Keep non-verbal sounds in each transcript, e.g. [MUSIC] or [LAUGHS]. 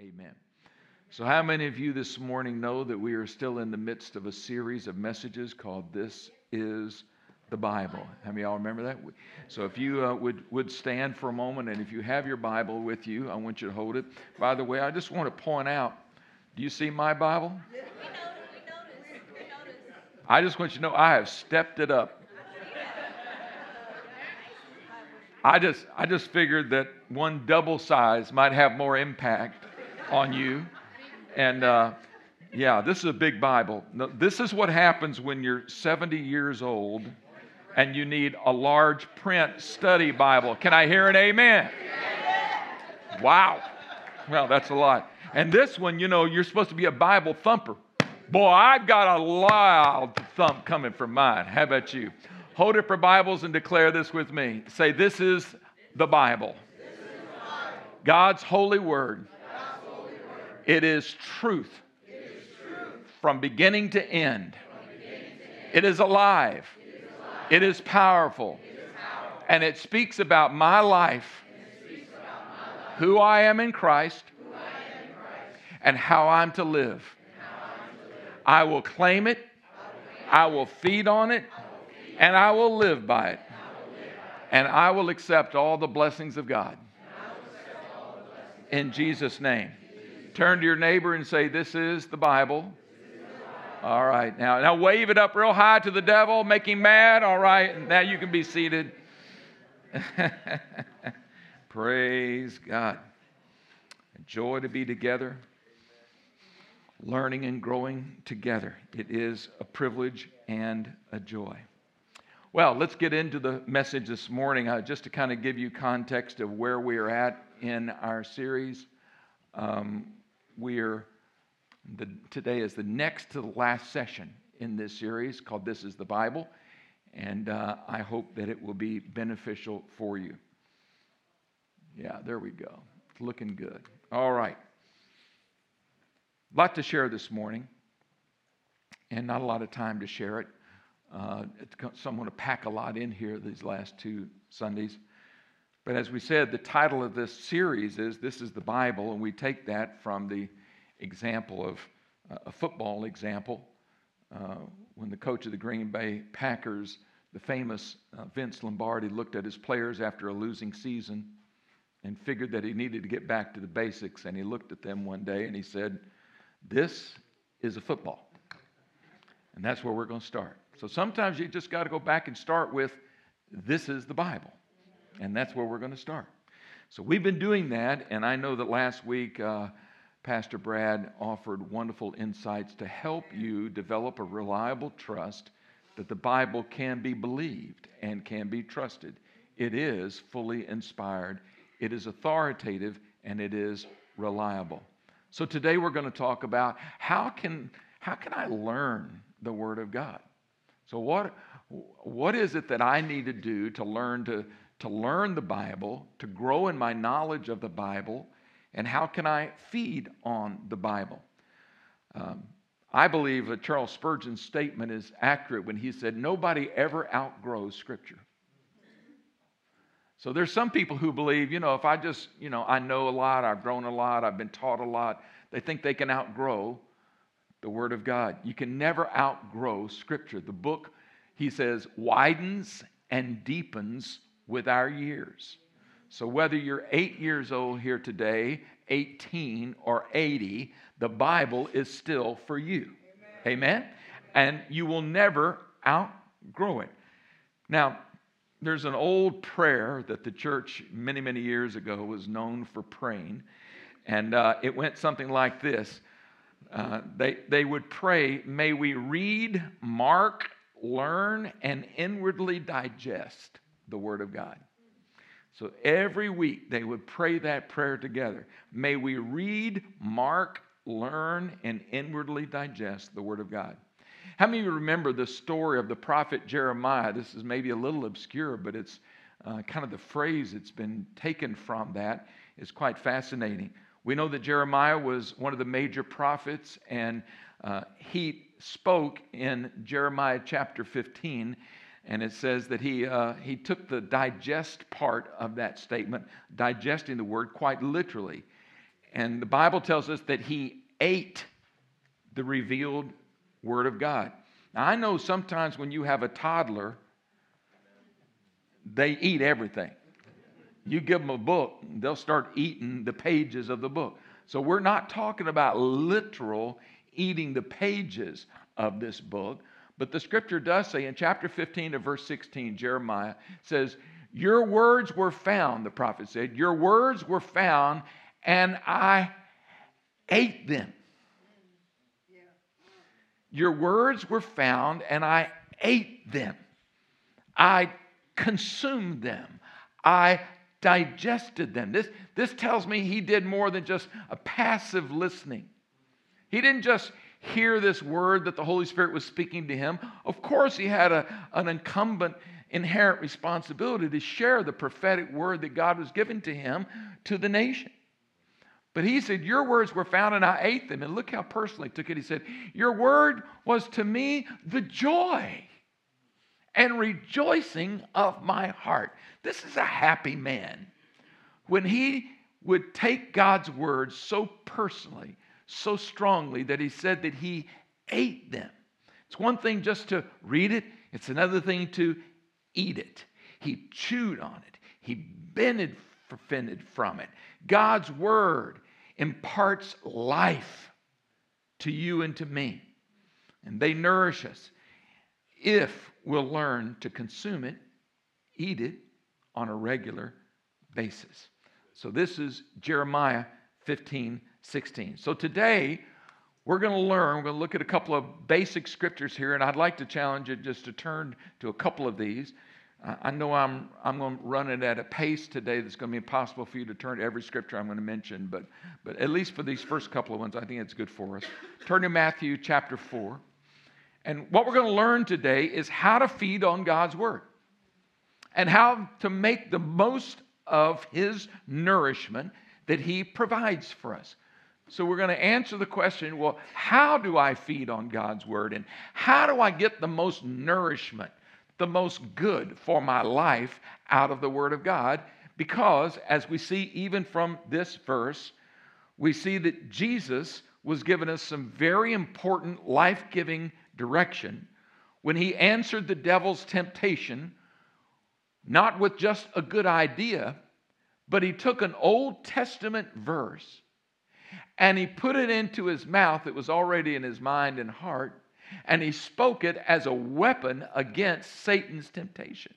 Amen. So, how many of you this morning know that we are still in the midst of a series of messages called This is the Bible? How many of y'all remember that? So, if you uh, would, would stand for a moment, and if you have your Bible with you, I want you to hold it. By the way, I just want to point out do you see my Bible? We noticed, we noticed, we noticed. I just want you to know I have stepped it up. [LAUGHS] I just, I just figured that one double size might have more impact on you. And uh, yeah, this is a big Bible. This is what happens when you're 70 years old and you need a large print study Bible. Can I hear an amen? Wow. Well, that's a lot. And this one, you know, you're supposed to be a Bible thumper. Boy, I've got a loud thump coming from mine. How about you? Hold up your Bibles and declare this with me. Say, This is the Bible. God's holy word. It is truth from beginning to end. It is alive. It is powerful. And it speaks about my life, who I am in Christ, and how I'm to live. I will claim it, I will feed on it, and I will live by it. And I will accept all the blessings of God. In Jesus' name. Turn to your neighbor and say, This is the Bible. All right, now, now wave it up real high to the devil, make him mad. All right, now you can be seated. [LAUGHS] Praise God. Joy to be together, learning and growing together. It is a privilege and a joy. Well, let's get into the message this morning, uh, just to kind of give you context of where we are at in our series. Um, we're the, today is the next to the last session in this series called This is the Bible, and uh, I hope that it will be beneficial for you. Yeah, there we go. It's looking good. All right. A lot to share this morning, and not a lot of time to share it. Uh, someone to pack a lot in here these last two Sundays. But as we said, the title of this series is This is the Bible, and we take that from the example of uh, a football example. Uh, when the coach of the Green Bay Packers, the famous uh, Vince Lombardi, looked at his players after a losing season and figured that he needed to get back to the basics, and he looked at them one day and he said, This is a football. And that's where we're going to start. So sometimes you just got to go back and start with, This is the Bible. And that's where we're going to start. So we've been doing that, and I know that last week uh, Pastor Brad offered wonderful insights to help you develop a reliable trust that the Bible can be believed and can be trusted. It is fully inspired, it is authoritative, and it is reliable. So today we're going to talk about how can, how can I learn the Word of God? So what, what is it that I need to do to learn to to learn the Bible, to grow in my knowledge of the Bible, and how can I feed on the Bible? Um, I believe that Charles Spurgeon's statement is accurate when he said, Nobody ever outgrows Scripture. So there's some people who believe, you know, if I just, you know, I know a lot, I've grown a lot, I've been taught a lot, they think they can outgrow the Word of God. You can never outgrow Scripture. The book, he says, widens and deepens with our years. So, whether you're eight years old here today, 18, or 80, the Bible is still for you. Amen? Amen? And you will never outgrow it. Now, there's an old prayer that the church many, many years ago was known for praying, and uh, it went something like this. Uh, they, they would pray, May we read, mark, learn, and inwardly digest the Word of God. So every week they would pray that prayer together. May we read, mark, learn, and inwardly digest the Word of God. How many of you remember the story of the prophet Jeremiah? This is maybe a little obscure, but it's uh, kind of the phrase that's been taken from that is quite fascinating. We know that Jeremiah was one of the major prophets, and uh, he spoke in Jeremiah chapter 15 and it says that he, uh, he took the digest part of that statement, digesting the word quite literally. And the Bible tells us that he ate the revealed Word of God. Now, I know sometimes when you have a toddler, they eat everything. You give them a book, they'll start eating the pages of the book. So we're not talking about literal eating the pages of this book, but the scripture does say in chapter 15 of verse 16, Jeremiah says, Your words were found, the prophet said, Your words were found, and I ate them. Your words were found, and I ate them. I consumed them. I digested them. This, this tells me he did more than just a passive listening. He didn't just hear this word that the Holy Spirit was speaking to him. Of course, he had a, an incumbent, inherent responsibility to share the prophetic word that God was giving to him to the nation. But he said, Your words were found and I ate them. And look how personally he took it. He said, Your word was to me the joy and rejoicing of my heart. This is a happy man. When he would take God's words so personally, so strongly, that he said that he ate them. It's one thing just to read it, it's another thing to eat it. He chewed on it, he benefited from it. God's word imparts life to you and to me, and they nourish us if we'll learn to consume it, eat it on a regular basis. So this is Jeremiah 15, 16. So today, we're going to learn, we're going to look at a couple of basic scriptures here, and I'd like to challenge you just to turn to a couple of these. I know I'm, I'm going to run it at a pace today that's going to be impossible for you to turn to every scripture I'm going to mention, but, but at least for these first couple of ones, I think it's good for us. Turn to Matthew chapter 4. And what we're going to learn today is how to feed on God's word and how to make the most of his nourishment that he provides for us. So we're going to answer the question well, how do I feed on God's word? And how do I get the most nourishment the most good for my life out of the Word of God because, as we see even from this verse, we see that Jesus was giving us some very important life giving direction when he answered the devil's temptation, not with just a good idea, but he took an Old Testament verse and he put it into his mouth It was already in his mind and heart and he spoke it as a weapon against Satan's temptation.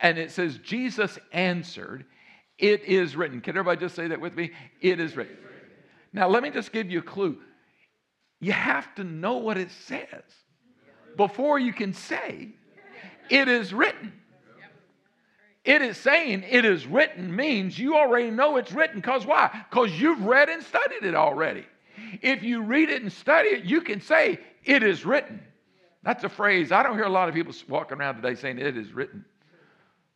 And it says, Jesus answered, It is written. Can everybody just say that with me? It is written. Now, let me just give you a clue. You have to know what it says before you can say, It is written. It is saying it is written means you already know it's written. Because why? Because you've read and studied it already. If you read it and study it, you can say, It is written. That's a phrase. I don't hear a lot of people walking around today saying, It is written.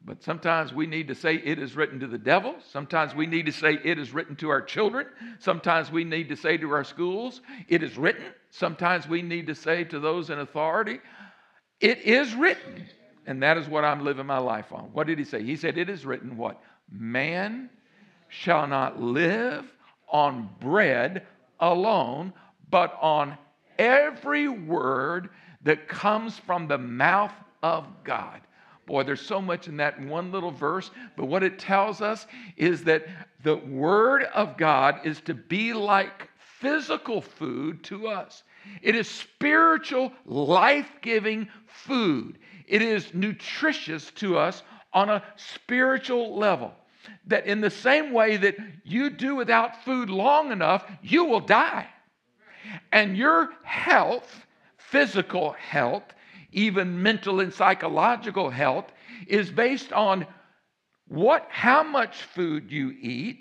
But sometimes we need to say it is written to the devil. Sometimes we need to say it is written to our children. Sometimes we need to say to our schools, it is written. Sometimes we need to say to those in authority, it is written. And that is what I'm living my life on. What did he say? He said, It is written what? Man shall not live on bread alone, but on every word that comes from the mouth of God. Boy, there's so much in that one little verse, but what it tells us is that the Word of God is to be like physical food to us. It is spiritual, life giving food. It is nutritious to us on a spiritual level that in the same way that you do without food long enough, you will die. And your health, physical health, even mental and psychological health, is based on what how much food you eat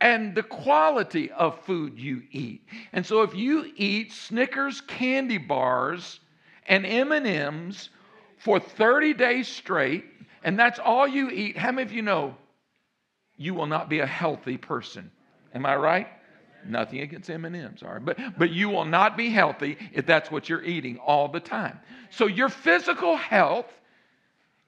and the quality of food you eat. And so if you eat Snickers candy bars and M&Ms for 30 days straight and that's all you eat, how many of you know you will not be a healthy person. Am I right? Nothing against M&Ms, all right? But, but you will not be healthy if that's what you're eating all the time. So your physical health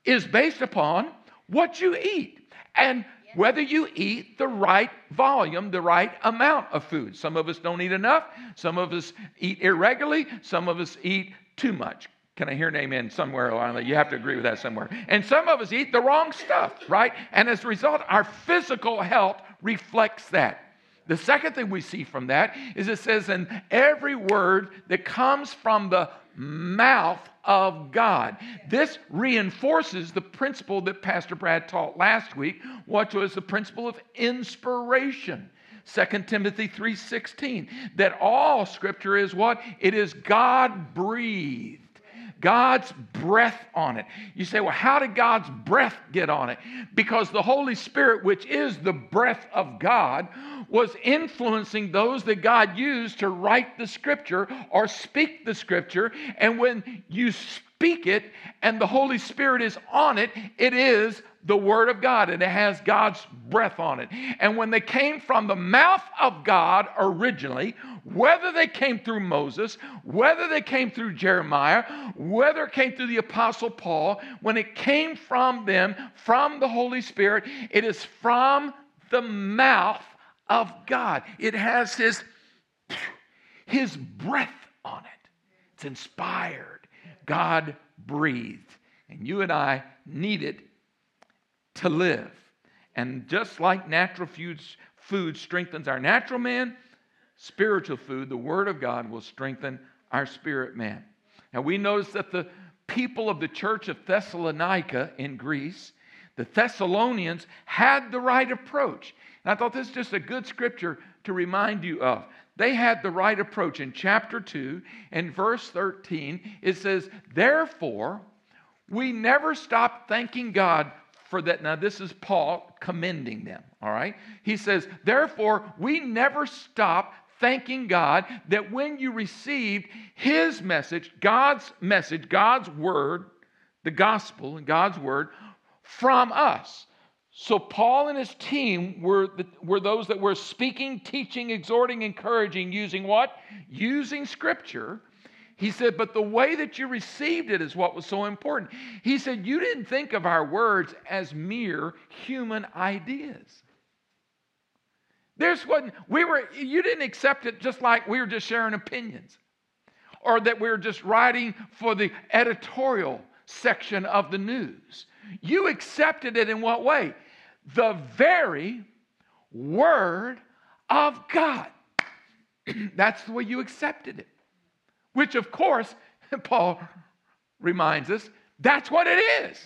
is based upon what you eat. And whether you eat the right volume, the right amount of food. Some of us don't eat enough, some of us eat irregularly, some of us eat too much. Can I hear an amen somewhere along that? You have to agree with that somewhere. And some of us eat the wrong stuff, right? And as a result, our physical health reflects that. The second thing we see from that is it says, in every word that comes from the mouth of God. This reinforces the principle that Pastor Brad taught last week, which was the principle of inspiration. 2 Timothy 3:16 that all scripture is what? It is God breathed. God's breath on it. You say, well, how did God's breath get on it? Because the Holy Spirit, which is the breath of God, was influencing those that God used to write the scripture or speak the scripture. And when you speak it and the Holy Spirit is on it, it is the Word of God and it has God's breath on it. And when they came from the mouth of God originally, whether they came through Moses, whether they came through Jeremiah, whether it came through the Apostle Paul, when it came from them, from the Holy Spirit, it is from the mouth of God. It has His, his breath on it, it's inspired. God breathed. And you and I need it to live. And just like natural foods, food strengthens our natural man, spiritual food, the Word of God, will strengthen our spirit man. Now we notice that the people of the church of Thessalonica in Greece, the Thessalonians, had the right approach. And I thought this is just a good scripture to remind you of. They had the right approach. In chapter 2 and verse 13, it says, Therefore, we never stop thanking God for that. Now, this is Paul commending them, all right? He says, Therefore, we never stop thanking God that when you received His message, God's message, God's word, the gospel and God's word from us. So, Paul and his team were, the, were those that were speaking, teaching, exhorting, encouraging, using what? Using scripture. He said, but the way that you received it is what was so important. He said, you didn't think of our words as mere human ideas. There's what we were, you didn't accept it just like we were just sharing opinions or that we were just writing for the editorial section of the news. You accepted it in what way? The very word of God. [CLEARS THROAT] That's the way you accepted it. Which, of course, [LAUGHS] Paul reminds us, that's what it is.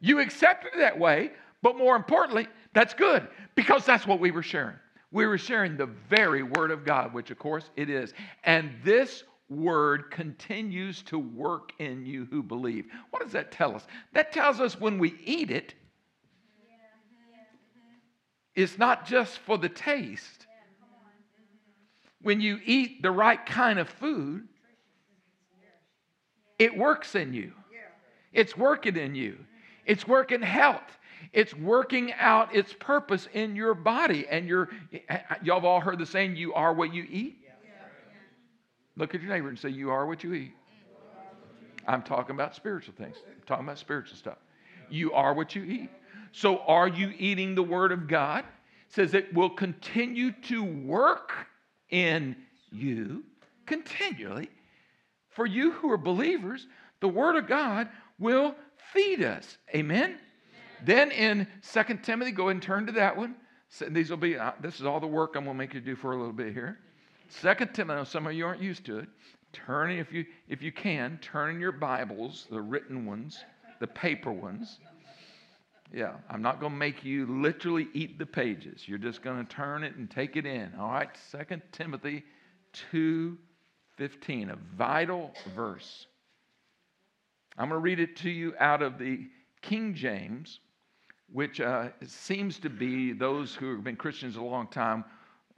You accept it that way, but more importantly, that's good because that's what we were sharing. We were sharing the very Word of God, which of course it is. And this Word continues to work in you who believe. What does that tell us? That tells us when we eat it, it's not just for the taste. When you eat the right kind of food, it works in you. It's working in you. It's working health. It's working out its purpose in your body. And you're, y'all have all heard the saying, you are what you eat. Look at your neighbor and say, You are what you eat. I'm talking about spiritual things. I'm talking about spiritual stuff. You are what you eat. So, are you eating the Word of God? Says it will continue to work in you continually. For you who are believers, the Word of God will feed us. Amen? Then in Second Timothy, go and turn to that one. These will be, uh, this is all the work I'm going to make you do for a little bit here. Second Timothy, some of you aren't used to it. Turn, if you, if you can, turn in your Bibles, the written ones, the paper ones. Yeah, I'm not going to make you literally eat the pages. You're just going to turn it and take it in. All right, Second Timothy 2:15, a vital verse. I'm going to read it to you out of the King James which uh, seems to be those who have been Christians a long time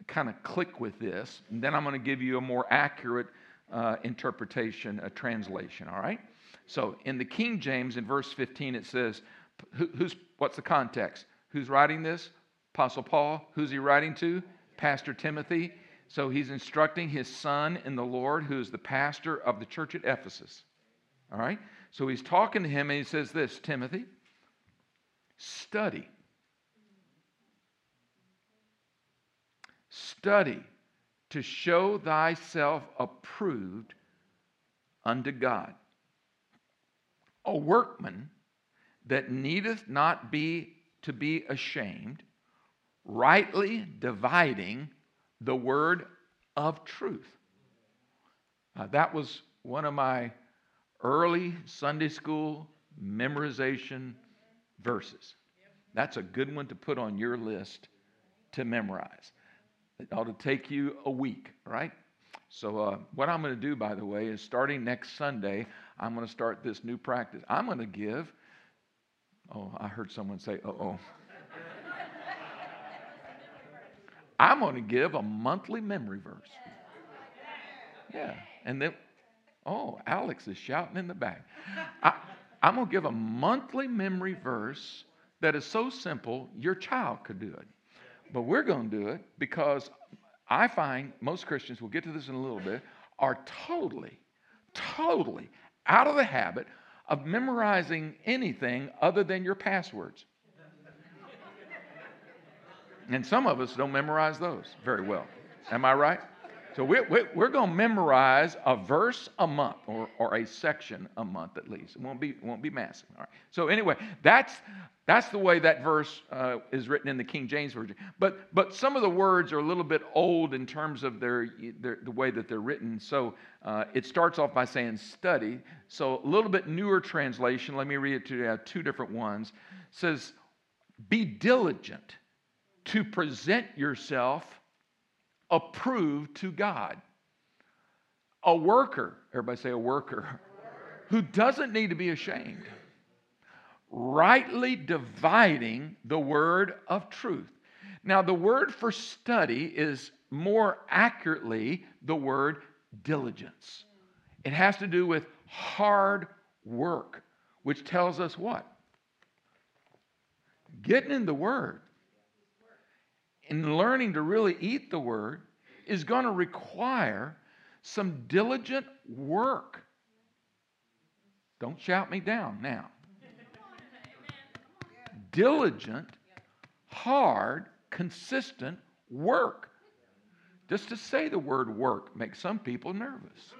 kind of click with this. And then I'm going to give you a more accurate uh, interpretation, a translation, all right? So in the King James, in verse 15, it says, Who's, what's the context? Who's writing this? Apostle Paul. Who's he writing to? Pastor Timothy. So he's instructing his son in the Lord, who is the pastor of the church at Ephesus. All right? So he's talking to him and he says this Timothy, study. Study to show thyself approved unto God. A workman that needeth not be to be ashamed, rightly dividing the word of truth. Uh, that was one of my early Sunday school memorization verses. That's a good one to put on your list to memorize. It ought to take you a week, right? So, uh, what I'm going to do, by the way, is starting next Sunday, I'm going to start this new practice. I'm going to give, oh, I heard someone say, uh oh. [LAUGHS] I'm going to give a monthly memory verse. Yeah. And then, oh, Alex is shouting in the back. I, I'm going to give a monthly memory verse that is so simple your child could do it. But we're going to do it because I find most Christians, we'll get to this in a little bit, are totally, totally out of the habit of memorizing anything other than your passwords. And some of us don't memorize those very well. Am I right? So we're, we're, going to memorize a verse a month or, or a section a month at least. It won't be, won't be massive. All right. So anyway, that's, that's the way that verse uh, is written in the King James Version. But, but some of the words are a little bit old in terms of their, their the way that they're written. So uh, it starts off by saying study. So a little bit newer translation, let me read it to you. Two different ones. It says, be diligent to present yourself approved to God. A worker, everybody say a worker, who doesn't need to be ashamed, rightly dividing the word of truth. Now, the word for study is more accurately the word diligence. It has to do with hard work, which tells us what? Getting in the Word and learning to really eat the word is going to require some diligent work. Don't shout me down now. Diligent, hard, consistent work. Just to say the word work makes some people nervous.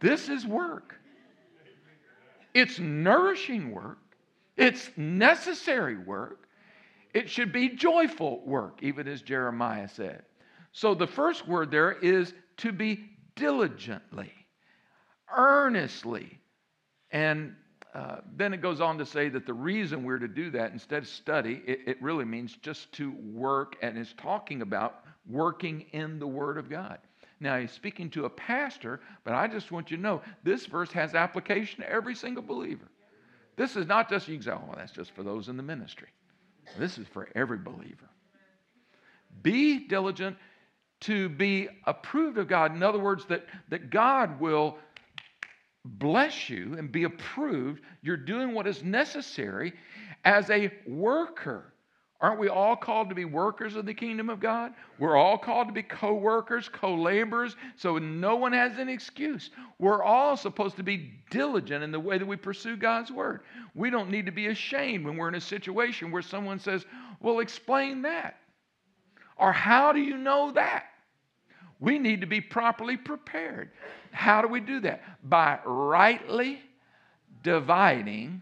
This is work. It's nourishing work. It's necessary work. It should be joyful work, even as Jeremiah said. So the first word there is to be diligently, earnestly. And uh, then it goes on to say that the reason we're to do that instead of study, it, it really means just to work, and is talking about working in the Word of God. Now, he's speaking to a pastor, but I just want you to know this verse has application to every single believer. This is not just, you can say, oh, that's just for those in the ministry. This is for every believer. Be diligent to be approved of God. In other words, that, that God will bless you and be approved. You're doing what is necessary as a worker Aren't we all called to be workers of the kingdom of God? We're all called to be co workers, co laborers, so no one has an excuse. We're all supposed to be diligent in the way that we pursue God's word. We don't need to be ashamed when we're in a situation where someone says, Well, explain that. Or how do you know that? We need to be properly prepared. How do we do that? By rightly dividing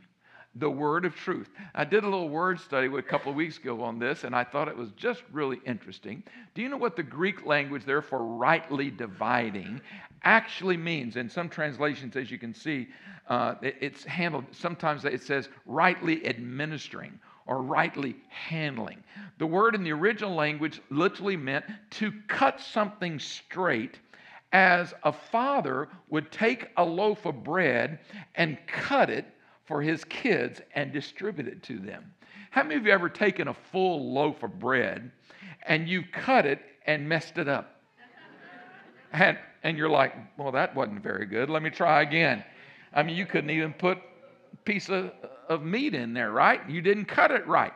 the word of truth. I did a little word study a couple of weeks ago on this, and I thought it was just really interesting. Do you know what the Greek language there for rightly dividing actually means? In some translations, as you can see, uh, it, it's handled, sometimes it says rightly administering or rightly handling. The word in the original language literally meant to cut something straight as a father would take a loaf of bread and cut it for his kids and distribute it to them. How many of you ever taken a full loaf of bread and you've cut it and messed it up? And, and you're like, well, that wasn't very good. Let me try again. I mean, you couldn't even put a piece of, of meat in there, right? You didn't cut it right.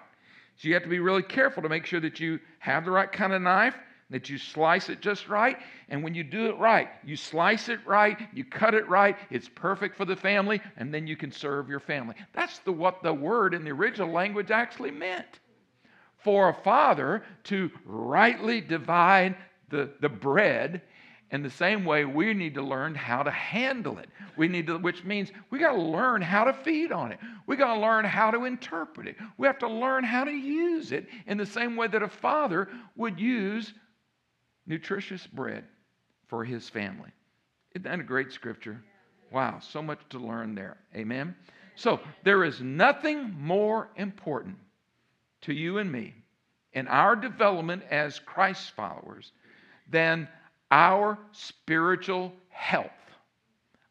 So you have to be really careful to make sure that you have the right kind of knife that you slice it just right. And when you do it right, you slice it right, you cut it right, it's perfect for the family, and then you can serve your family. That's the, what the word in the original language actually meant. for a father to rightly divide the, the bread. In the same way, we need to learn how to handle it. We need to, which means we got to learn how to feed on it. We got to learn how to interpret it. We have to learn how to use it in the same way that a father would use nutritious bread for his family. Isn't that a great scripture? Wow, so much to learn there. Amen. So, there is nothing more important to you and me in our development as Christ followers than our spiritual health,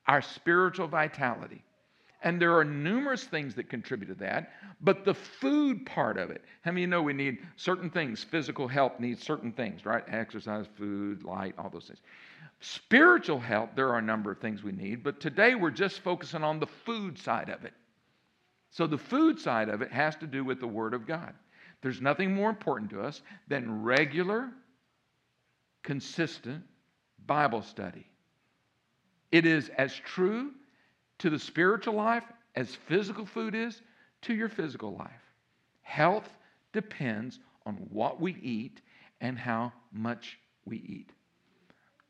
our spiritual vitality. And there are numerous things that contribute to that, but the food part of it, how many you know we need certain things? Physical health needs certain things, right? Exercise, food, light, all those things. Spiritual health, there are a number of things we need, but today we're just focusing on the food side of it. So the food side of it has to do with the Word of God. There's nothing more important to us than regular, consistent Bible study. It is as true to the spiritual life as physical food is to your physical life. Health depends on what we eat and how much we eat.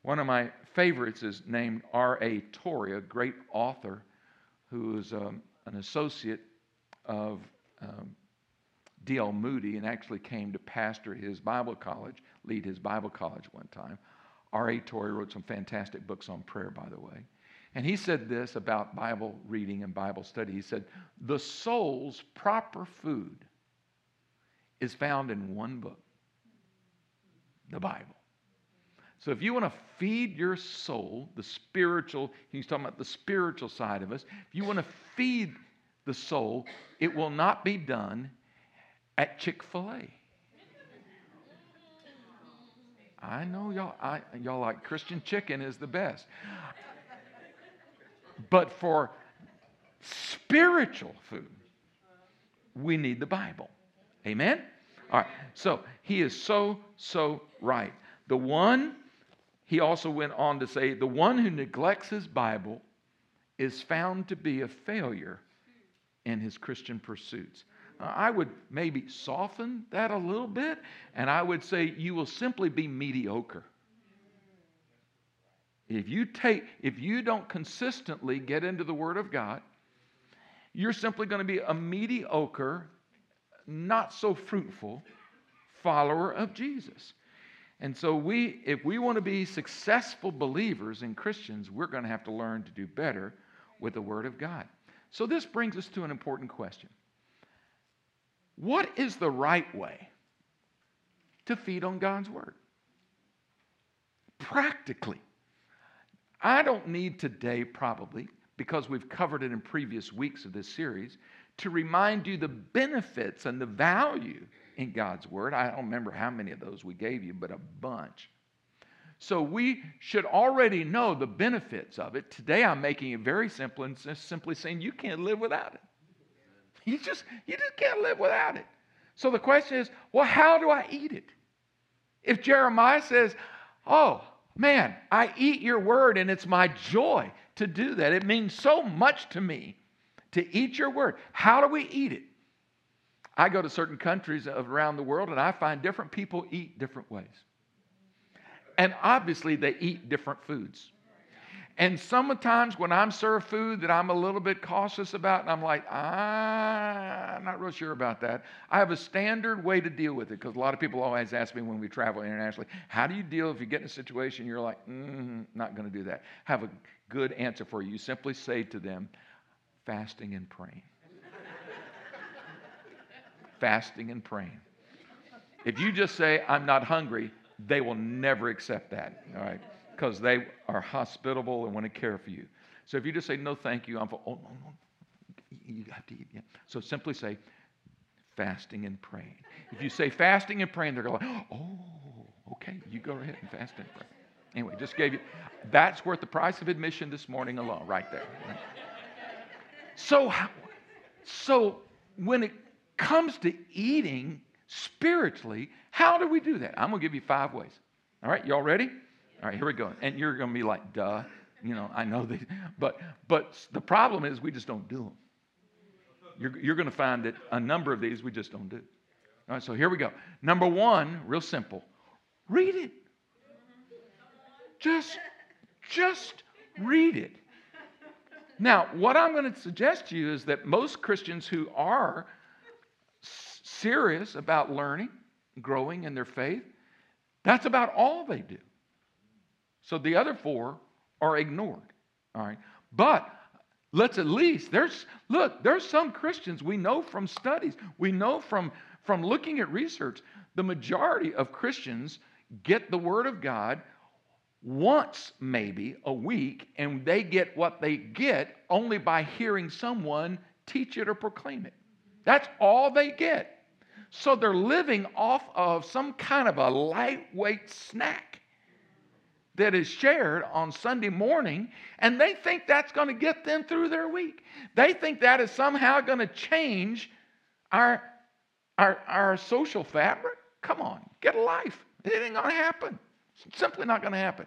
One of my favorites is named R.A. Torrey, a great author who is um, an associate of um, D.L. Moody and actually came to pastor his Bible college, lead his Bible college one time. R.A. Torrey wrote some fantastic books on prayer, by the way. And he said this about Bible reading and Bible study. He said, The soul's proper food is found in one book, the Bible. So if you want to feed your soul, the spiritual, he's talking about the spiritual side of us, if you want to feed the soul, it will not be done at Chick fil A. I know y'all, I, y'all like Christian chicken is the best. But for spiritual food, we need the Bible. Amen? All right. So he is so, so right. The one, he also went on to say, the one who neglects his Bible is found to be a failure in his Christian pursuits. I would maybe soften that a little bit, and I would say you will simply be mediocre. If you take, if you don't consistently get into the Word of God, you're simply going to be a mediocre, not so fruitful follower of Jesus. And so we, if we want to be successful believers and Christians, we're going to have to learn to do better with the Word of God. So this brings us to an important question. What is the right way to feed on God's Word? Practically. I don't need today, probably, because we've covered it in previous weeks of this series, to remind you the benefits and the value in God's Word. I don't remember how many of those we gave you, but a bunch. So we should already know the benefits of it. Today I'm making it very simple and simply saying you can't live without it. You just, you just can't live without it. So the question is, well, how do I eat it? If Jeremiah says, oh, man, I eat your word and it's my joy to do that. It means so much to me to eat your word. How do we eat it? I go to certain countries around the world and I find different people eat different ways. And obviously, they eat different foods. And sometimes when I'm served food that I'm a little bit cautious about, and I'm like, ah, I'm not real sure about that. I have a standard way to deal with it because a lot of people always ask me when we travel internationally, how do you deal if you get in a situation you're like, mm, not going to do that? Have a good answer for you. You simply say to them, fasting and praying. [LAUGHS] fasting and praying. If you just say, I'm not hungry, they will never accept that. All right because they are hospitable and want to care for you. So if you just say, no, thank you, I'm for, oh, no, no, you have to eat. Yeah. So simply say, fasting and praying. If you say fasting and praying, they're going, oh, okay, you go ahead and fast and pray. Anyway, just gave you, that's worth the price of admission this morning alone, right there. So, so when it comes to eating spiritually, how do we do that? I'm going to give you five ways. All right, y'all ready? All right, here we go. And you're going to be like, duh. You know, I know that. But, but the problem is we just don't do them. You're, you're going to find that a number of these we just don't do. All right, so here we go. Number one, real simple read it. Just, just read it. Now, what I'm going to suggest to you is that most Christians who are serious about learning, growing in their faith, that's about all they do. So the other four are ignored. All right. But let's at least there's look, there's some Christians we know from studies, we know from from looking at research, the majority of Christians get the word of God once maybe a week and they get what they get only by hearing someone teach it or proclaim it. That's all they get. So they're living off of some kind of a lightweight snack that is shared on Sunday morning, and they think that's going to get them through their week. They think that is somehow going to change our, our, our social fabric. Come on, get a life. It ain't going to happen. It's simply not going to happen.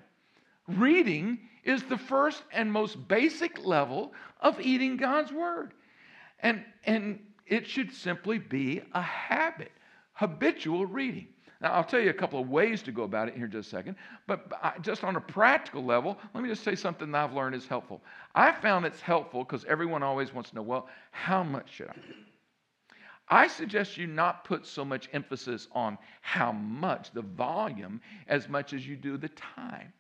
Reading is the first and most basic level of eating God's Word. And, and it should simply be a habit, habitual reading. Now, I'll tell you a couple of ways to go about it here in just a second, but just on a practical level, let me just say something that I've learned is helpful. I found it's helpful because everyone always wants to know, well, how much should I do? I suggest you not put so much emphasis on how much, the volume, as much as you do the time.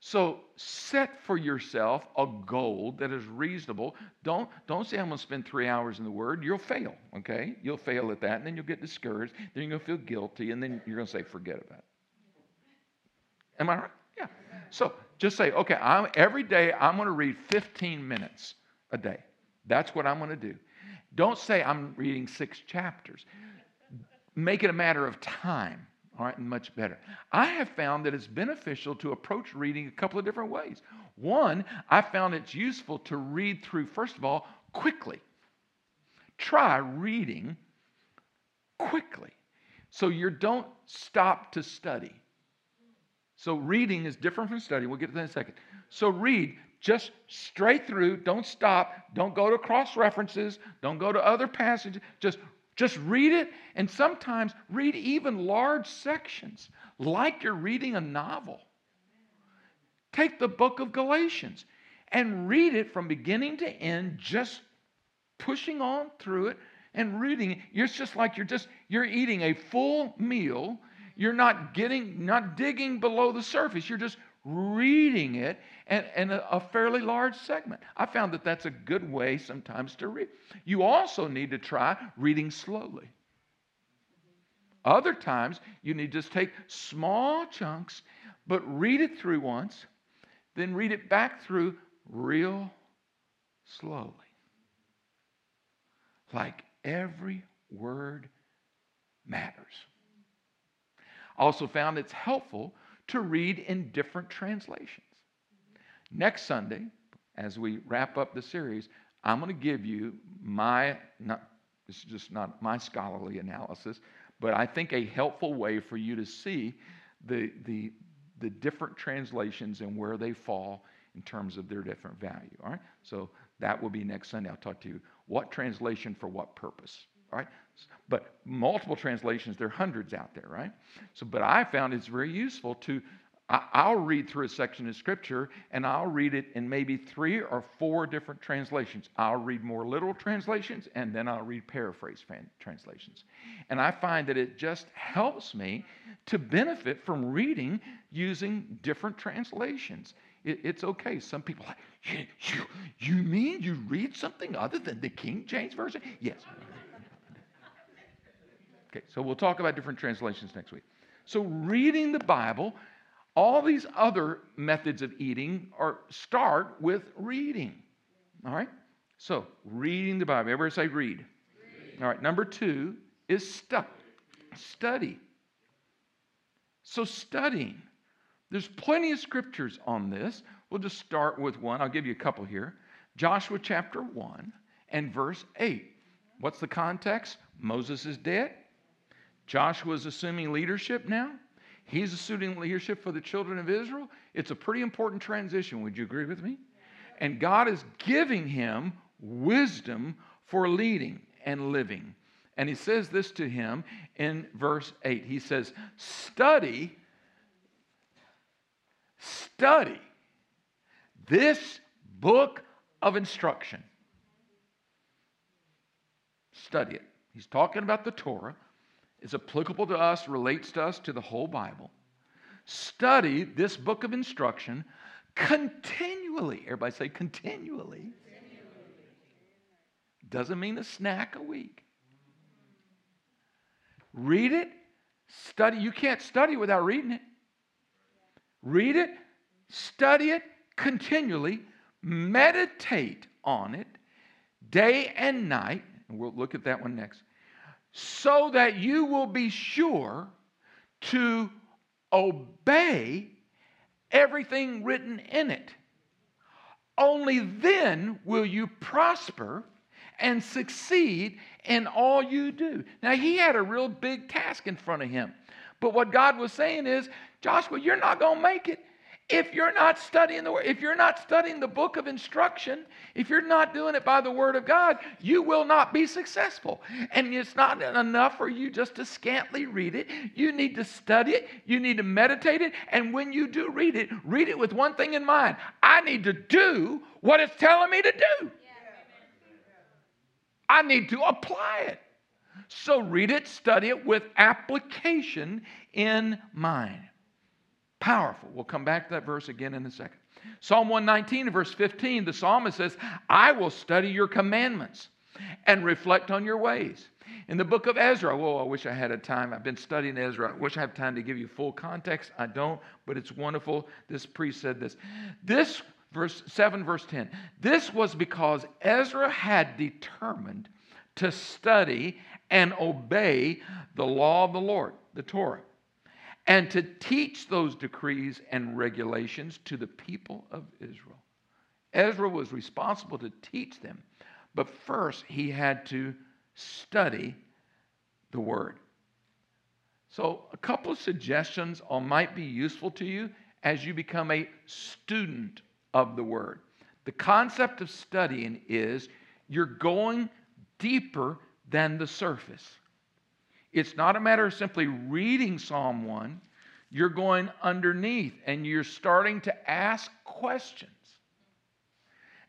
So set for yourself a goal that is reasonable. Don't, don't say, I'm going to spend three hours in the Word. You'll fail, okay? You'll fail at that, and then you'll get discouraged. Then you're going to feel guilty, and then you're going to say, forget about it. Am I right? Yeah. So just say, okay, I'm, every day I'm going to read 15 minutes a day. That's what I'm going to do. Don't say I'm reading six chapters. Make it a matter of time all right, much better. I have found that it's beneficial to approach reading a couple of different ways. One, I found it's useful to read through, first of all, quickly. Try reading quickly. So you don't stop to study. So reading is different from study. We'll get to that in a second. So read just straight through. Don't stop. Don't go to cross references. Don't go to other passages. Just just read it and sometimes read even large sections, like you're reading a novel. Take the book of Galatians and read it from beginning to end, just pushing on through it and reading it. It's just like you're just you're eating a full meal. You're not getting, not digging below the surface. You're just reading it and, and a, a, fairly large segment. I found that that's a good way sometimes to read. You also need to try reading slowly. Other times, you need to just take small chunks, but read it through once, then read it back through real slowly. Like every word matters. Also, found it's helpful to read in different translations. Next Sunday, as we wrap up the series, I'm going to give you my, not, this is just not my scholarly analysis, but I think a helpful way for you to see the, the, the different translations and where they fall in terms of their different value. All right? So that will be next Sunday. I'll talk to you what translation for what purpose. Right? But multiple translations, there are hundreds out there, right? So, but I found it's very useful to, I'll read through a section of scripture and I'll read it in maybe three or four different translations. I'll read more literal translations and then I'll read paraphrase translations. And I find that it just helps me to benefit from reading using different translations. It, it's okay. Some people like, you, you, you mean you read something other than the King James Version? Yes. Okay, so we'll talk about different translations next week. So, reading the Bible, all these other methods of eating are start with reading. All right? So, reading the Bible. Everybody say read. read. All right, number two is stu- study. So, studying. There's plenty of scriptures on this. We'll just start with one. I'll give you a couple here. Joshua chapter 1 and verse 8. What's the context? Moses is dead. Joshua is assuming leadership now. He's assuming leadership for the children of Israel. It's a pretty important transition. Would you agree with me? And God is giving him wisdom for leading and living. And he says this to him in verse 8. He says, Study, study this book of instruction. Study it. He's talking about the Torah. It's applicable to us, relates to us, to the whole Bible. Study this book of instruction continually. Everybody say continually. continually. Doesn't mean a snack a week. Read it, study. You can't study without reading it. Read it, study it continually, meditate on it day and night. And we'll look at that one next. So that you will be sure to obey everything written in it. Only then will you prosper and succeed in all you do. Now, he had a real big task in front of him. But what God was saying is, Joshua, you're not going to make it if you're not studying the word, if you're not studying the book of instruction, if you're not doing it by the word of God, you will not be successful. And it's not enough for you just to scantly read it. You need to study it, you need to meditate it, and when you do read it, read it with one thing in mind. I need to do what it's telling me to do. I need to apply it. So read it, study it with application in mind. Powerful. We'll come back to that verse again in a second. Psalm 119, verse 15, the psalmist says, I will study your commandments and reflect on your ways. In the book of Ezra, whoa, I wish I had a time. I've been studying Ezra. I wish I had time to give you full context. I don't, but it's wonderful. This priest said this. This, verse 7, verse 10, this was because Ezra had determined to study and obey the law of the Lord, the Torah and to teach those decrees and regulations to the people of Israel. Ezra was responsible to teach them, but first he had to study the word. So, a couple of suggestions might be useful to you as you become a student of the word. The concept of studying is you're going deeper than the surface. It's not a matter of simply reading Psalm 1. You're going underneath and you're starting to ask questions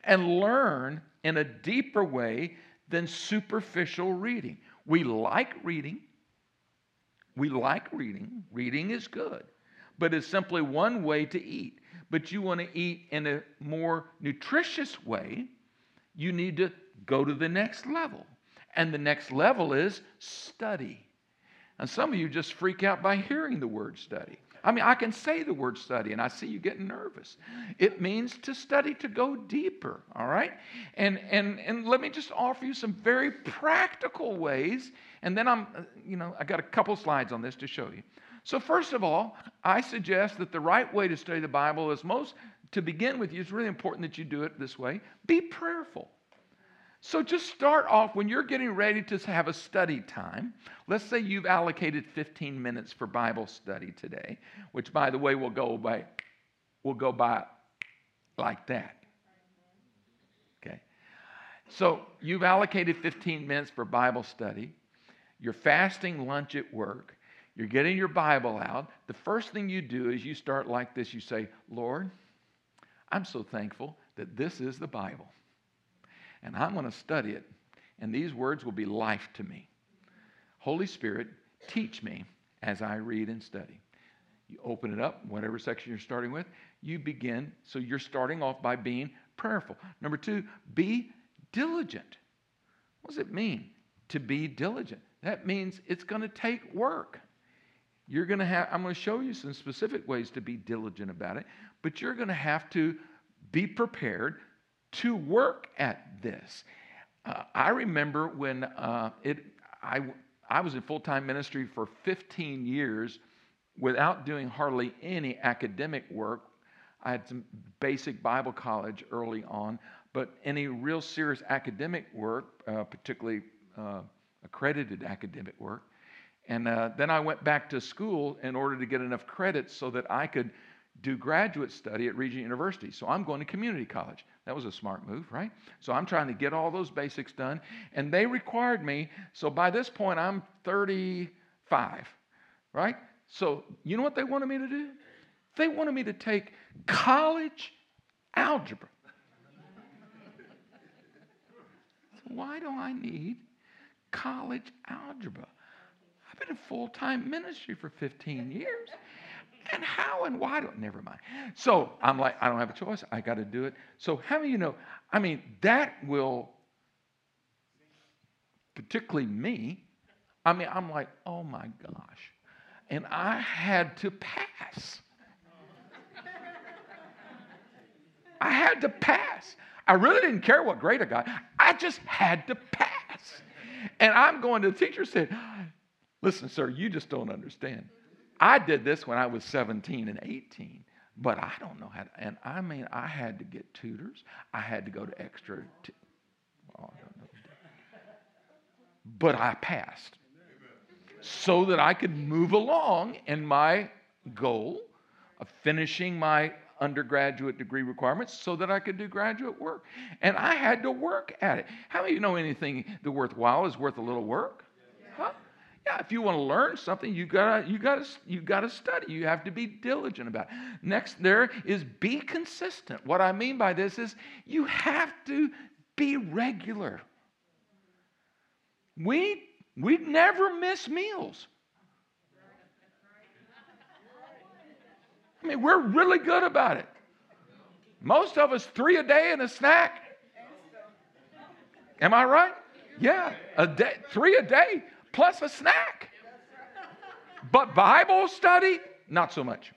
and learn in a deeper way than superficial reading. We like reading. We like reading. Reading is good, but it's simply one way to eat. But you want to eat in a more nutritious way, you need to go to the next level. And the next level is study. And some of you just freak out by hearing the word study. I mean, I can say the word study and I see you getting nervous. It means to study, to go deeper, all right? And, and, and let me just offer you some very practical ways. And then I'm, uh, you know, I got a couple slides on this to show you. So, first of all, I suggest that the right way to study the Bible is most, to begin with, you, it's really important that you do it this way be prayerful. So just start off when you're getting ready to have a study time. Let's say you've allocated 15 minutes for Bible study today, which by the way will go by will go by like that. Okay. So you've allocated 15 minutes for Bible study. You're fasting lunch at work. You're getting your Bible out. The first thing you do is you start like this. You say, Lord, I'm so thankful that this is the Bible and I'm going to study it, and these words will be life to me. Holy Spirit, teach me as I read and study. You open it up, whatever section you're starting with, you begin. So you're starting off by being prayerful. Number two, be diligent. What does it mean to be diligent? That means it's going to take work. You're going to have, I'm going to show you some specific ways to be diligent about it, but you're going to have to be prepared to work at this. Uh, I remember when uh, it, I, I was in full time ministry for 15 years without doing hardly any academic work. I had some basic Bible college early on, but any real serious academic work, uh, particularly uh, accredited academic work. And uh, then I went back to school in order to get enough credits so that I could do graduate study at Regent University. So I'm going to community college. That was a smart move, right? So I'm trying to get all those basics done. And they required me, so by this point, I'm 35, right? So you know what they wanted me to do? They wanted me to take college algebra. so why do I need college algebra? I've been in full time ministry for 15 years. And how and why don't, never mind. So I'm like, I don't have a choice. I got to do it. So, how many you know? I mean, that will, particularly me, I mean, I'm like, oh my gosh. And I had to pass. I had to pass. I really didn't care what grade I got. I just had to pass. And I'm going to the teacher said, Listen, sir, you just don't understand. I did this when I was 17 and 18, but I don't know how to. And I mean, I had to get tutors. I had to go to extra. T- well, I. But I passed so that I could move along in my goal of finishing my undergraduate degree requirements so that I could do graduate work. And I had to work at it. How many of you know anything that worthwhile is worth a little work? Yeah, if you want to learn something, you gotta you gotta you gotta study. You have to be diligent about it. Next, there is be consistent. What I mean by this is you have to be regular. We we never miss meals. I mean, we're really good about it. Most of us three a day and a snack. Am I right? Yeah, a day, three a day plus a snack. But Bible study, not so much.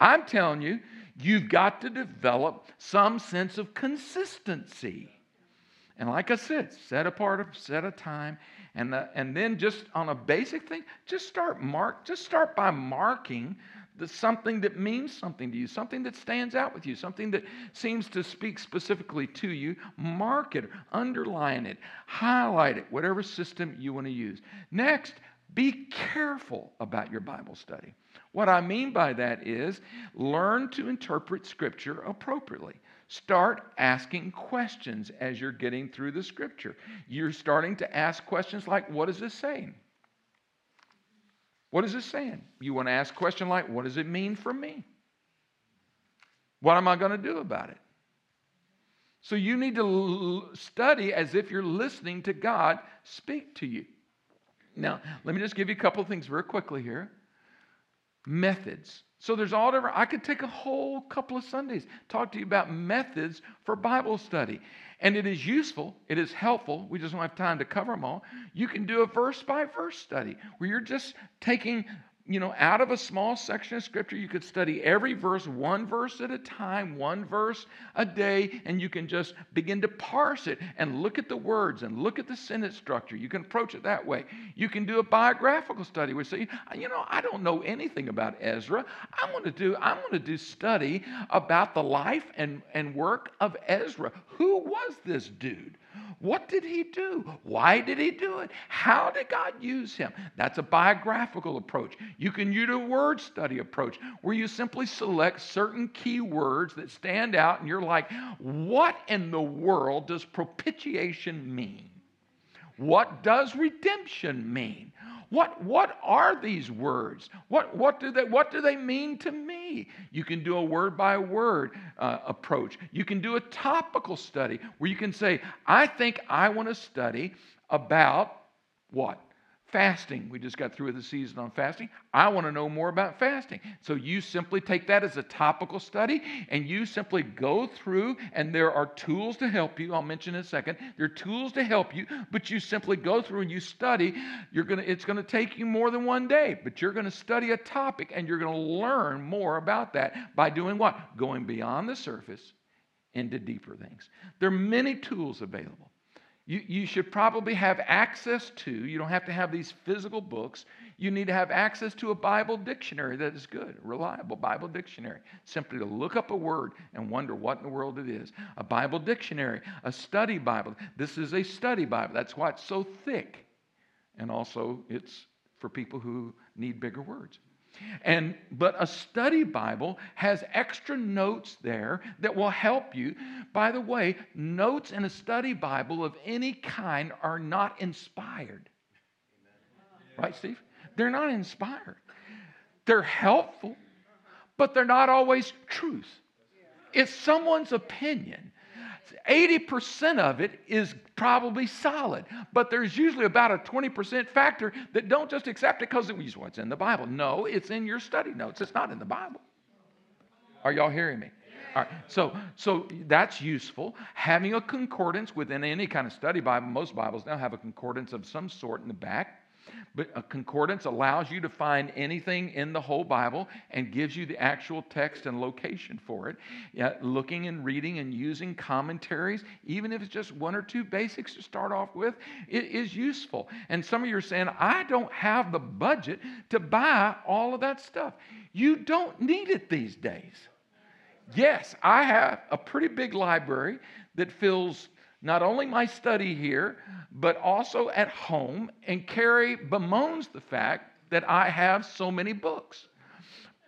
I'm telling you, you've got to develop some sense of consistency. And like I said, set apart, set a time, and, uh, and then just on a basic thing, just start mark, just start by marking the, something that means something to you, something that stands out with you, something that seems to speak specifically to you. Mark it, underline it, highlight it, whatever system you want to use. Next, be careful about your Bible study. What I mean by that is learn to interpret Scripture appropriately. Start asking questions as you're getting through the Scripture. You're starting to ask questions like, What is this saying? What is this saying? You want to ask a question like, What does it mean for me? What am I going to do about it? So you need to l- study as if you're listening to God speak to you. Now, let me just give you a couple of things very quickly here. Methods. So there's all different. I could take a whole couple of Sundays talk to you about methods for Bible study. And it is useful, it is helpful. We just don't have time to cover them all. You can do a verse by verse study where you're just taking you know, out of a small section of scripture, you could study every verse, one verse at a time, one verse a day, and you can just begin to parse it and look at the words and look at the sentence structure. You can approach it that way. You can do a biographical study where you say, you know, I don't know anything about Ezra. I'm going to do, I'm going to do study about the life and, and work of Ezra. Who was this dude? What did he do? Why did he do it? How did God use him? That's a biographical approach. You can use a word study approach where you simply select certain key words that stand out and you're like, what in the world does propitiation mean? What does redemption mean? What, what are these words? What, what, do they, what do they mean to me? You can do a word by word uh, approach. You can do a topical study where you can say, I think I want to study about what? Fasting. We just got through with the season on fasting. I want to know more about fasting. So you simply take that as a topical study and you simply go through, and there are tools to help you. I'll mention in a second. There are tools to help you, but you simply go through and you study. You're gonna, it's going to take you more than one day, but you're going to study a topic and you're going to learn more about that by doing what? Going beyond the surface into deeper things. There are many tools available. You, you should probably have access to, you don't have to have these physical books. You need to have access to a Bible dictionary that is good, reliable Bible dictionary. Simply to look up a word and wonder what in the world it is. A Bible dictionary, a study Bible. This is a study Bible. That's why it's so thick. And also, it's for people who need bigger words. And but a study Bible has extra notes there that will help you. By the way, notes in a study Bible of any kind are not inspired. Right, Steve? They're not inspired. They're helpful, but they're not always truth. It's someone's opinion. 80% of it is probably solid, but there's usually about a 20% factor that don't just accept it because it's what's in the Bible. No, it's in your study notes. It's not in the Bible. Are y'all hearing me? All right, so so that's useful. Having a concordance within any kind of study Bible, most Bibles now have a concordance of some sort in the back. But a concordance allows you to find anything in the whole Bible and gives you the actual text and location for it. Yeah, looking and reading and using commentaries, even if it's just one or two basics to start off with, it is useful. And some of you are saying, I don't have the budget to buy all of that stuff. You don't need it these days. Yes, I have a pretty big library that fills not only my study here, but also at home. And Carrie bemoans the fact that I have so many books.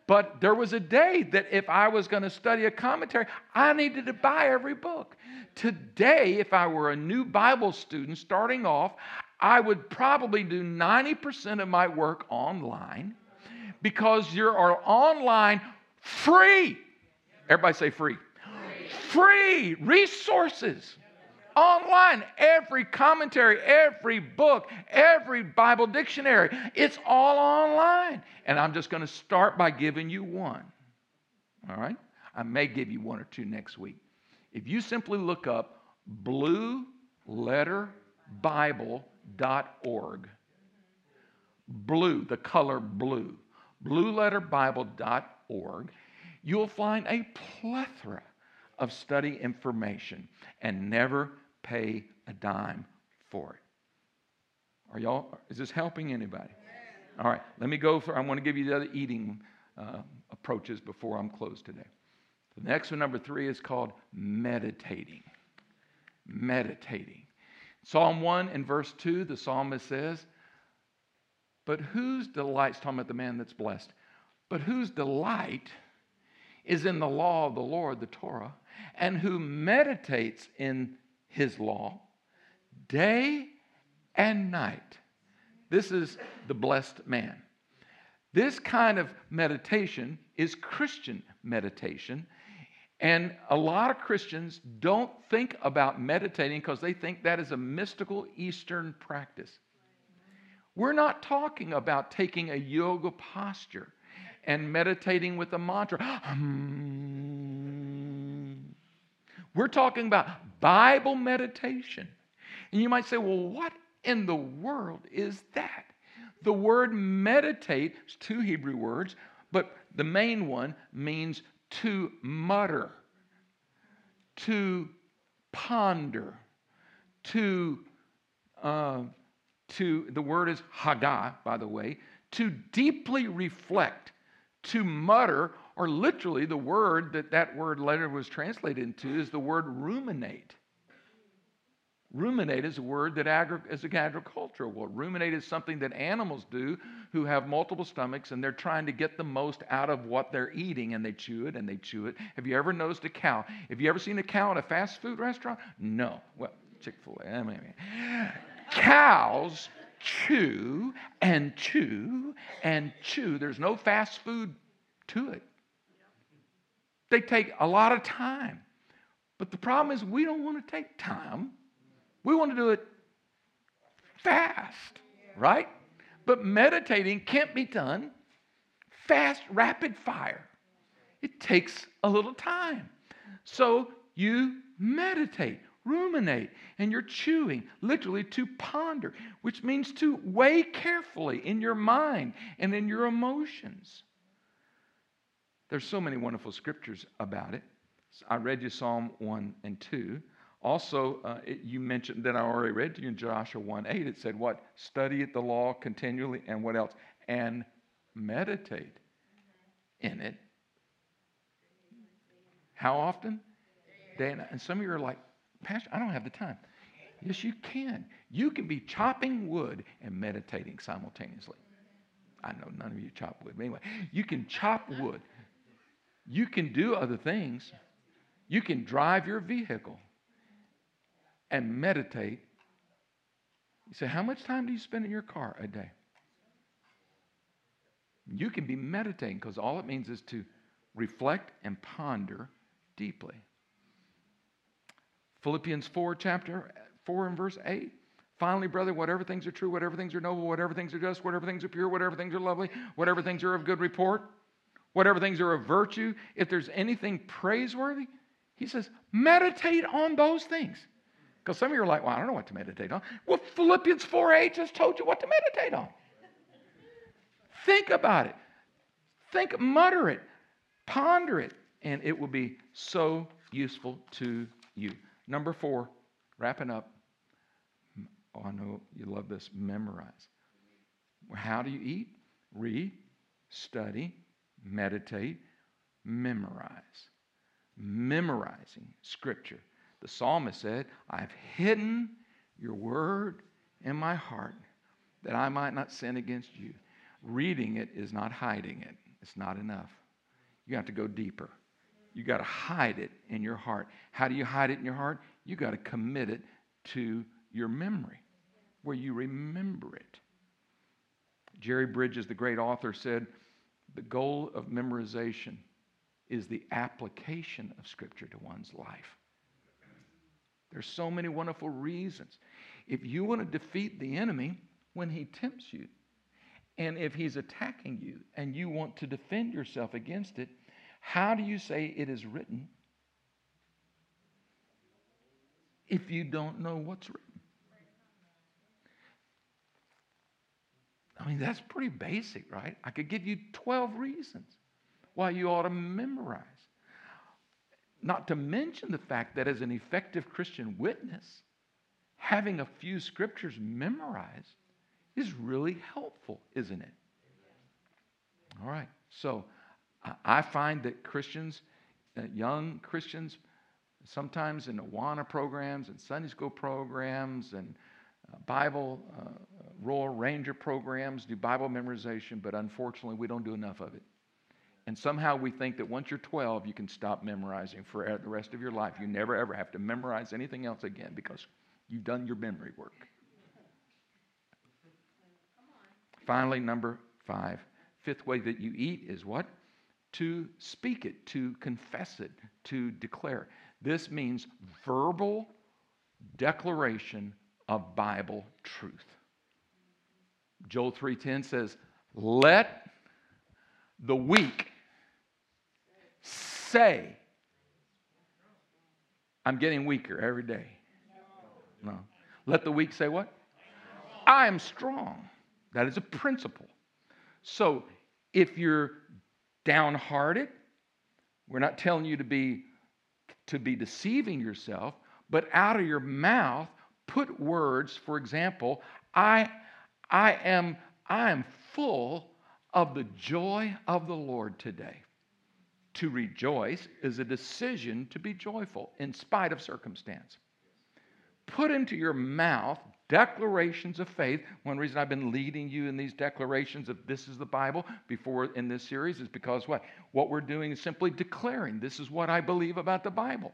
But there was a day that if I was going to study a commentary, I needed to buy every book. Today, if I were a new Bible student starting off, I would probably do 90% of my work online because you are online free. Everybody say free. Free, free resources online. Every commentary, every book, every Bible dictionary, it's all online. And I'm just going to start by giving you one. All right? I may give you one or two next week. If you simply look up blueletterbible.org, blue, the color blue, blueletterbible.org, you'll find a plethora of study information and never pay a dime for it. Are y'all, is this helping anybody? All right, let me go for, I want to give you the other eating uh, approaches before I'm closed today. The next one, number three, is called meditating. Meditating. Psalm 1 and verse 2, the psalmist says, But whose delight, talking about the man that's blessed, but whose delight is in the law of the Lord, the Torah, and who meditates in his law day and night. This is the blessed man. This kind of meditation is Christian meditation. And a lot of Christians don't think about meditating because they think that is a mystical Eastern practice. We're not talking about taking a yoga posture and meditating with a mantra. We're talking about Bible meditation. And you might say, well, what in the world is that? The word meditate is two Hebrew words, but the main one means to mutter, to ponder, to, uh, to the word is haggah, by the way, to deeply reflect, to mutter or literally, the word that that word later was translated into is the word ruminate. Ruminate is a word that agri- is an agricultural word. Ruminate is something that animals do who have multiple stomachs and they're trying to get the most out of what they're eating and they chew it and they chew it. Have you ever noticed a cow? Have you ever seen a cow at a fast food restaurant? No. Well, Chick fil A. I mean, cows chew and chew and chew. There's no fast food to it. They take a lot of time. But the problem is, we don't want to take time. We want to do it fast, right? But meditating can't be done fast, rapid fire. It takes a little time. So you meditate, ruminate, and you're chewing, literally to ponder, which means to weigh carefully in your mind and in your emotions. There's so many wonderful scriptures about it. I read you Psalm 1 and 2. Also, uh, it, you mentioned that I already read to you in Joshua 1 8. It said, What? Study the law continually, and what else? And meditate in it. How often? Day and. And some of you are like, Pastor, I don't have the time. Yes, you can. You can be chopping wood and meditating simultaneously. I know none of you chop wood, but anyway, you can chop wood. You can do other things. You can drive your vehicle and meditate. You say, How much time do you spend in your car a day? You can be meditating because all it means is to reflect and ponder deeply. Philippians 4, chapter 4 and verse 8. Finally, brother, whatever things are true, whatever things are noble, whatever things are just, whatever things are pure, whatever things are lovely, whatever things are of good report, whatever things are of virtue, if there's anything praiseworthy, he says, meditate on those things. Because some of you are like, well, I don't know what to meditate on. Well, Philippians 4 8 just told you what to meditate on. Think about it. Think, mutter it, ponder it, and it will be so useful to you. Number four, wrapping up. Oh, I know you love this. Memorize. How do you eat? Read, study, meditate, memorize. Memorizing Scripture. The psalmist said, I've hidden your word in my heart that I might not sin against you. Reading it is not hiding it, it's not enough. You have to go deeper. You got to hide it in your heart. How do you hide it in your heart? You got to commit it to your memory where you remember it. Jerry Bridges, the great author, said the goal of memorization is the application of Scripture to one's life. There's so many wonderful reasons. If you want to defeat the enemy when he tempts you, and if he's attacking you and you want to defend yourself against it, how do you say it is written if you don't know what's written? I mean, that's pretty basic, right? I could give you 12 reasons why you ought to memorize. Not to mention the fact that as an effective Christian witness, having a few scriptures memorized is really helpful, isn't it? All right. So I find that Christians, uh, young Christians, sometimes in Awana programs and Sunday school programs and uh, Bible uh, Royal Ranger programs do Bible memorization, but unfortunately, we don't do enough of it. And somehow we think that once you're 12, you can stop memorizing for the rest of your life. You never ever have to memorize anything else again because you've done your memory work. Finally, number five, fifth way that you eat is what? To speak it, to confess it, to declare. This means verbal declaration of Bible truth. Joel 3:10 says, "Let the weak say, I'm getting weaker every day." No. Let the weak say what? I am strong. That is a principle. So if you're downhearted, we're not telling you to be to be deceiving yourself, but out of your mouth put words, for example, I I am I am full of the joy of the Lord today. To rejoice is a decision to be joyful in spite of circumstance. Put into your mouth declarations of faith. One reason I've been leading you in these declarations of this is the Bible before in this series is because what? What we're doing is simply declaring this is what I believe about the Bible.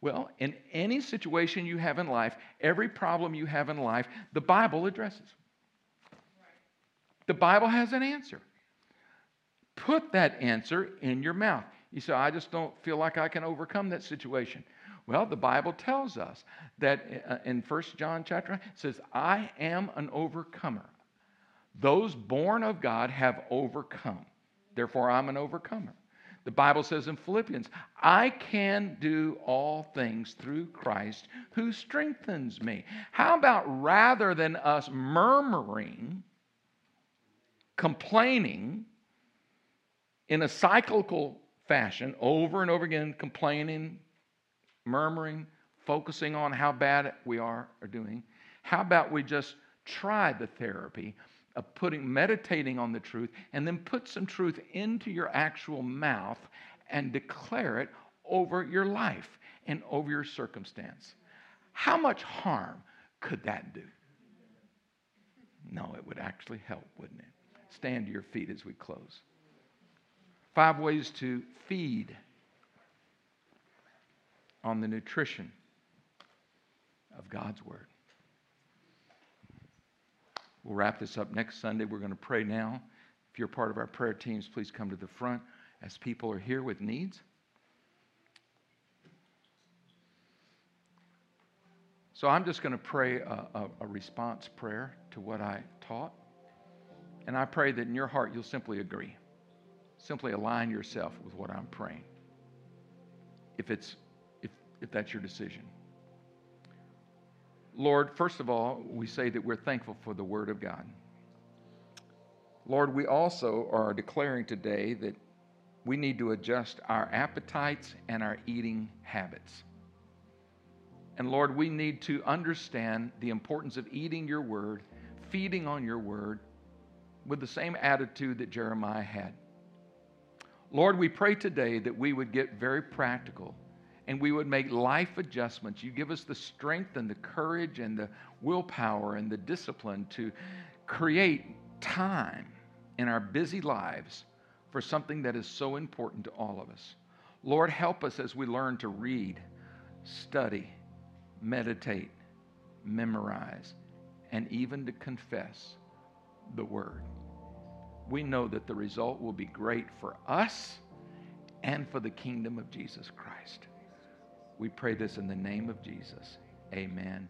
Well, in any situation you have in life, every problem you have in life, the Bible addresses. The Bible has an answer. Put that answer in your mouth. You say, I just don't feel like I can overcome that situation. Well, the Bible tells us that uh, in 1 John chapter it says, I am an overcomer. Those born of God have overcome. Therefore, I'm an overcomer. The Bible says in Philippians, I can do all things through Christ who strengthens me. How about rather than us murmuring, complaining in a cyclical fashion, over and over again, complaining, murmuring, focusing on how bad we are or doing. How about we just try the therapy of putting meditating on the truth and then put some truth into your actual mouth and declare it over your life and over your circumstance. How much harm could that do? No, it would actually help, wouldn't it? Stand to your feet as we close. Five ways to feed on the nutrition of God's Word. We'll wrap this up next Sunday. We're going to pray now. If you're part of our prayer teams, please come to the front as people are here with needs. So I'm just going to pray a, a, a, response prayer to what I taught. And I pray that in your heart you'll simply agree. Simply align yourself with what I'm praying. If it's if if that's your decision. Lord, first of all, we say that we're thankful for the word of God. Lord, we also are declaring today that we need to adjust our appetites and our eating habits. And Lord, we need to understand the importance of eating your word, feeding on your word, with the same attitude that Jeremiah had. Lord, we pray today that we would get very practical and we would make life adjustments. You give us the strength and the courage and the willpower and the discipline to create time in our busy lives for something that is so important to all of us. Lord, help us as we learn to read, study, meditate, memorize, and even to confess the Word. We know that the result will be great for us and for the kingdom of Jesus Christ. We pray this in the name of Jesus. Amen.